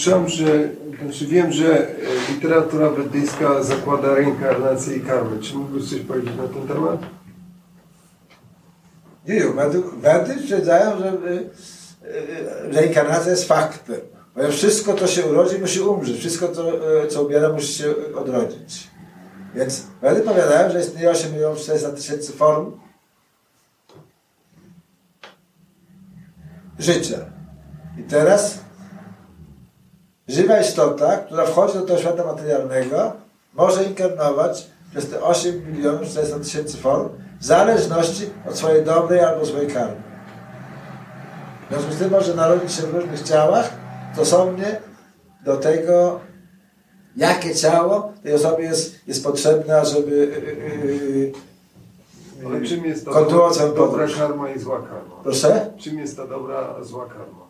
słyszałem, że... Znaczy wiem, że e, literatura wedyjska zakłada reinkarnację i karmę. Czy mógłbyś coś powiedzieć na ten temat? Nie, Wedy stwierdzają, że y, y, reinkarnacja jest faktem. Bo wszystko, co się urodzi, musi umrzeć. Wszystko, co, co umiera, musi się odrodzić. Więc Wedy powiadają, że istnieje 8 milionów 400 tysięcy form życia. I teraz żywa istota, która wchodzi do tego świata materialnego, może inkarnować przez te 8 milionów 400 tysięcy form w zależności od swojej dobrej albo złej karmy. W związku z tym może narodzić się w różnych ciałach stosownie do tego, jakie ciało tej osobie jest, jest potrzebne, żeby yy, yy, Ale czym jest ta kontynuować dobra, dobra karma i zła karma? Proszę? Czym jest ta dobra, zła karma?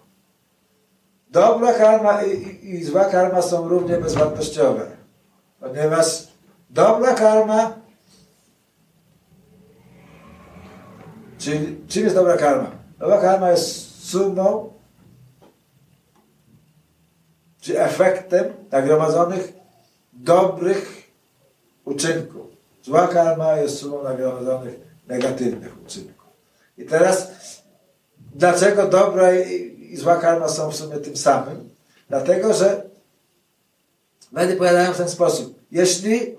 Dobra karma i, i, i zła karma są równie bezwartościowe. Ponieważ dobra karma Czyli czym jest dobra karma? Dobra karma jest sumą czy efektem nagromadzonych dobrych uczynków. Zła karma jest sumą nagromadzonych negatywnych uczynków. I teraz dlaczego dobra i, zła karma są w sumie tym samym? Dlatego, że Medy powiadają w ten sposób. Jeśli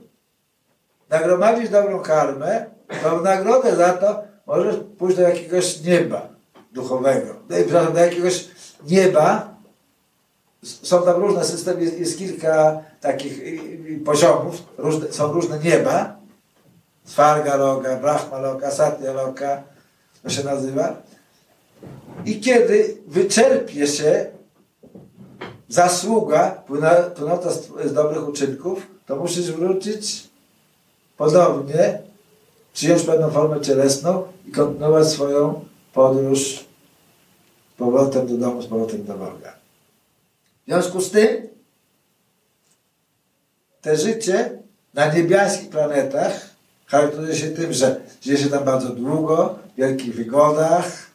nagromadzisz dobrą karmę, to nagrodę za to możesz pójść do jakiegoś nieba duchowego, do, jakiegoś nieba. Są tam różne systemy, jest, jest kilka takich poziomów, różne, są różne nieba. Svarga Loka, Brahma Loka, Satya Loka, to się nazywa. I kiedy wyczerpie się zasługa płynąca z, dobrych uczynków, to musisz wrócić ponownie przyjąć pewną formę cielesną i kontynuować swoją podróż z powrotem do domu, z powrotem do Boga. W związku z tym te życie na niebiańskich planetach charakteryzuje się tym, że żyje się tam bardzo długo, w wielkich wygodach,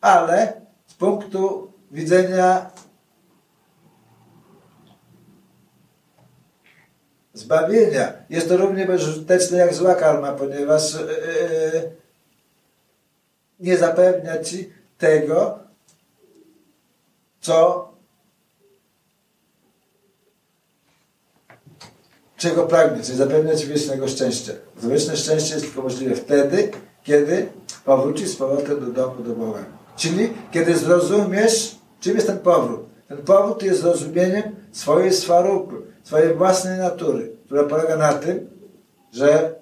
ale z punktu widzenia zbawienia. Jest to równie bezużyteczne jak zła karma, ponieważ yy, nie zapewnia ci tego, co czego pragnie, czyli zapewnia ci wiecznego szczęścia. Wieczne szczęście jest tylko możliwe wtedy, kiedy powrócisz z powrotem do domu, do Boga. Czyli kiedy zrozumiesz, czym jest ten powrót. Ten powrót jest zrozumieniem swojej swarupy, swojej własnej natury, która polega na tym, że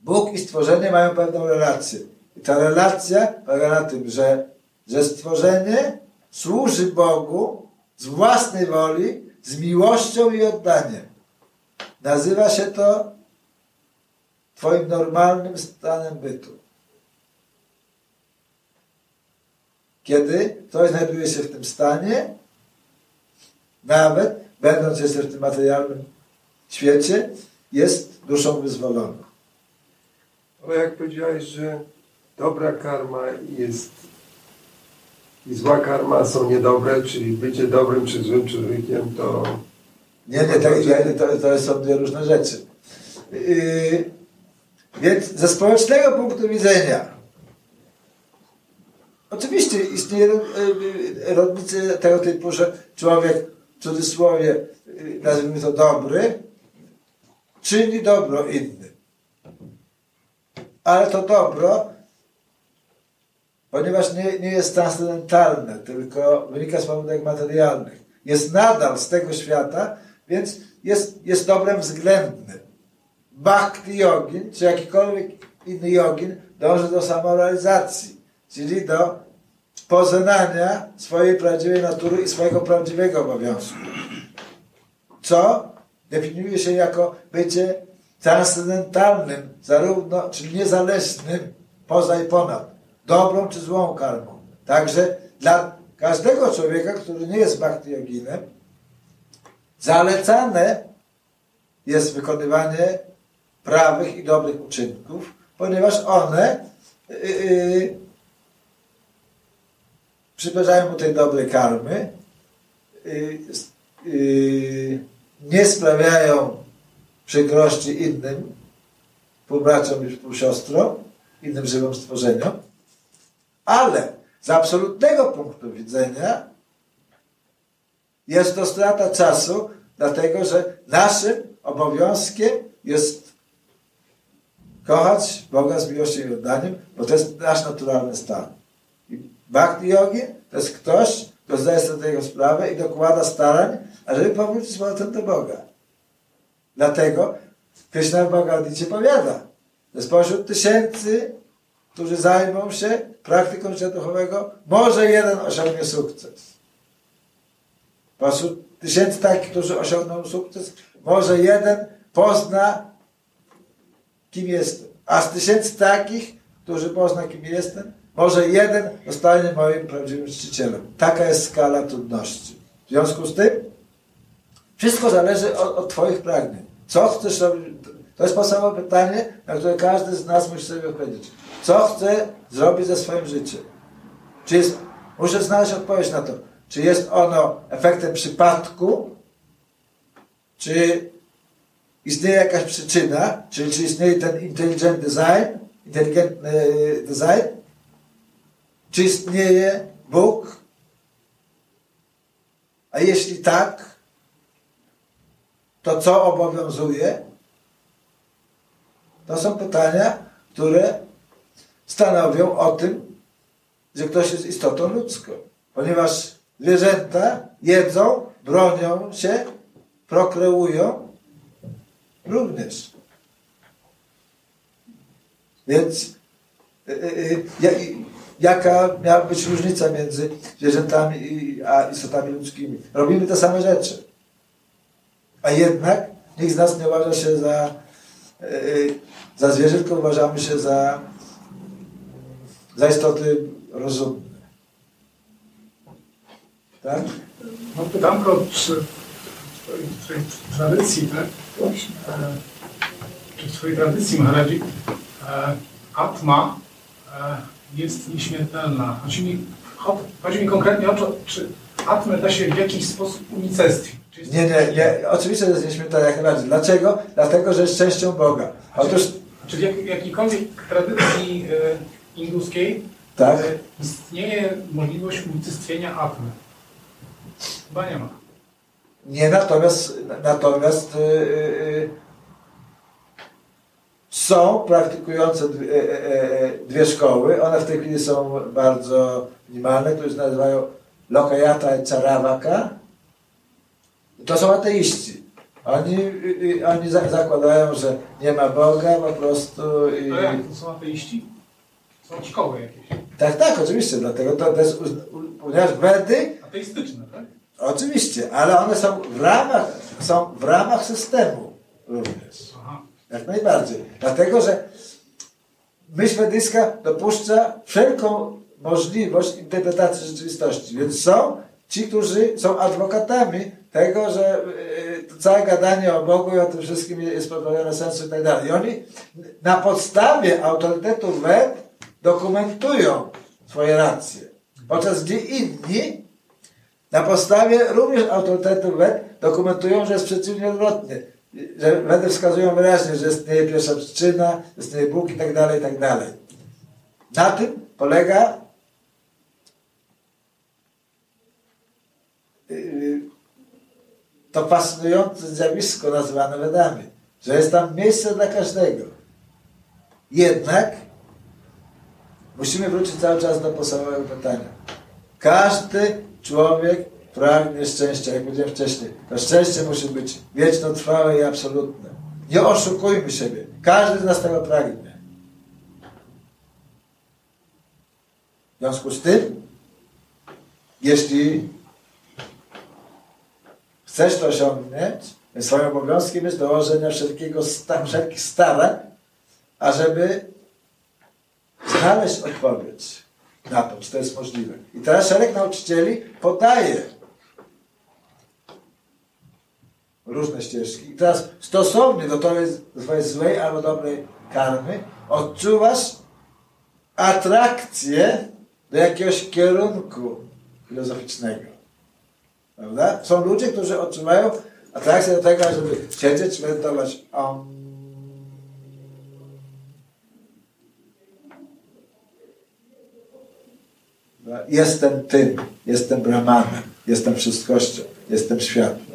Bóg i stworzenie mają pewną relację. I ta relacja polega na tym, że, że stworzenie służy Bogu z własnej woli, z miłością i oddaniem. Nazywa się to Twoim normalnym stanem bytu. Kiedy ktoś znajduje się w tym stanie, nawet będąc jeszcze w tym materialnym świecie, jest duszą wyzwoloną. Ale jak powiedziałeś, że dobra karma jest i zła karma są niedobre, czyli bycie dobrym czy złym człowiekiem, to... Nie, nie, to, to, to są dwie różne rzeczy. Yy, więc ze społecznego punktu widzenia oczywiście istnieją yy, rodnicy tego typu, że człowiek w cudzysłowie, y, nazwijmy to dobry, czyni dobro innym. Ale to dobro, ponieważ nie, nie jest transcendentalne, tylko wynika z powodów materialnych, jest nadal z tego świata, więc jest, jest dobrem względnym. Bhakti yogin, czy jakikolwiek inny jogin, dąży do samorealizacji, czyli do poznania swojej prawdziwej natury i swojego prawdziwego obowiązku. Co definiuje się jako bycie transcendentalnym, zarówno, czyli niezależnym, poza i ponad, dobrą czy złą karmą. Także dla każdego człowieka, który nie jest bhakti yoginem, zalecane jest wykonywanie prawych i dobrych uczynków, ponieważ one yy, przybliżają mu tej dobrej karmy, yy, yy, nie sprawiają przykrości innym półbraciom i półsiostrom, innym żywym stworzeniom, ale z absolutnego punktu widzenia jest to strata czasu, dlatego że naszym obowiązkiem jest kochać Boga z miłością i oddaniem, bo to jest nasz naturalny stan. Bhakti Yogi to jest ktoś, kto zdaje sobie tego sprawę i dokłada starań, ażeby powrócić z powrotem do Boga. Dlatego Krishna w powiada, że spośród tysięcy, którzy zajmą się praktyką życia duchowego, może jeden osiągnie sukces. Spośród tysięcy takich, którzy osiągną sukces, może jeden pozna, kim jestem. A z tysięcy takich, którzy pozna, kim jestem, może jeden zostanie moim prawdziwym czcicielem. Taka jest skala trudności. W związku z tym wszystko zależy od, od Twoich pragnień. Co chcesz robić? To jest podstawowe pytanie, na które każdy z nas musi sobie odpowiedzieć. Co chce zrobić ze swoim życiem? Czy jest, muszę znaleźć odpowiedź na to. Czy jest ono efektem przypadku? Czy istnieje jakaś przyczyna? Czyli czy istnieje ten intelligent design? Inteligentny design? Czy istnieje Bóg? A jeśli tak, to co obowiązuje? To są pytania, które stanowią o tym, że ktoś jest istotą ludzką. Ponieważ zwierzęta jedzą, bronią się, prokreują również. Więc y, y, y, jaka miała być różnica między zwierzętami a istotami ludzkimi? Robimy te same rzeczy. A jednak nikt z nas nie uważa się za, za zwierzę, tylko uważamy się za, za istoty rozumne. Tak? No pytanko, czy w Twojej tradycji, tak? E, czy w Twojej tradycji, Maharadzi, e, Atma e, jest nieśmiertelna? Chodzi mi, chodzi mi konkretnie o to, czy Atmę da się w jakiś sposób unicestwić? Nie, nie, nie. Oczywiście jest nieśmiertelna jak najbardziej. Dlaczego? Dlatego, że jest częścią Boga. Otóż... Czy w jak, jakiejkolwiek tradycji induskiej tak? istnieje możliwość unicestwienia Atmy? Chyba nie ma. Nie, natomiast, natomiast yy, są praktykujące dwie, yy, dwie, szkoły. One w tej chwili są bardzo minimalne, które się nazywają Lokayata i Charavaka. To są ateiści. Oni, oni zakładają, że nie ma Boga po prostu. I... A jak to są ateiści? Są szkoły jakieś. Tak, tak, oczywiście. Dlatego to, to jest, ponieważ Wedy. Ateistyczne, tak? Oczywiście, ale one są w ramach, są w ramach systemu również. Aha. Jak najbardziej. Dlatego, że myśl medyjska dopuszcza wszelką możliwość interpretacji rzeczywistości. Więc są ci, którzy są adwokatami tego, że yy, całe gadanie o Bogu i o tym wszystkim jest pozbawione sensu i tak dalej. I oni na podstawie autorytetu web dokumentują swoje racje. Podczas gdzie inni na podstawie również autorytetów wed dokumentują, że jest przeciwnie odwrotnie. Że Wedy wskazują wyraźnie, że istnieje pierwsza przyczyna, istnieje Bóg i tak dalej, i tak dalej. Na tym polega yy, to fascynujące zjawisko nazwane Wedami, że jest tam miejsce dla każdego. Jednak musimy wrócić cały czas do podstawowego pytania. Każdy człowiek pragnie szczęścia, jak powiedziałem wcześniej. To szczęście musi być wieczno-trwałe i absolutne. Nie oszukujmy siebie. Każdy z nas tego pragnie. W związku z tym, jeśli chcesz to osiągnąć, swoim obowiązkiem jest dołożenie wszelkiego wszelkich starań, ażeby znaleźć odpowiedź na to, czy to jest możliwe. I teraz szereg nauczycieli podaje różne ścieżki. I teraz stosownie do twojej złej albo dobrej karmy odczuwasz atrakcję do jakiegoś kierunku filozoficznego. Prawda? Są ludzie, którzy odczuwają atrakcję do tego, żeby siedzieć, medytować. Om. Jestem tym, jestem Brahmanem, jestem wszystkością, jestem światłem.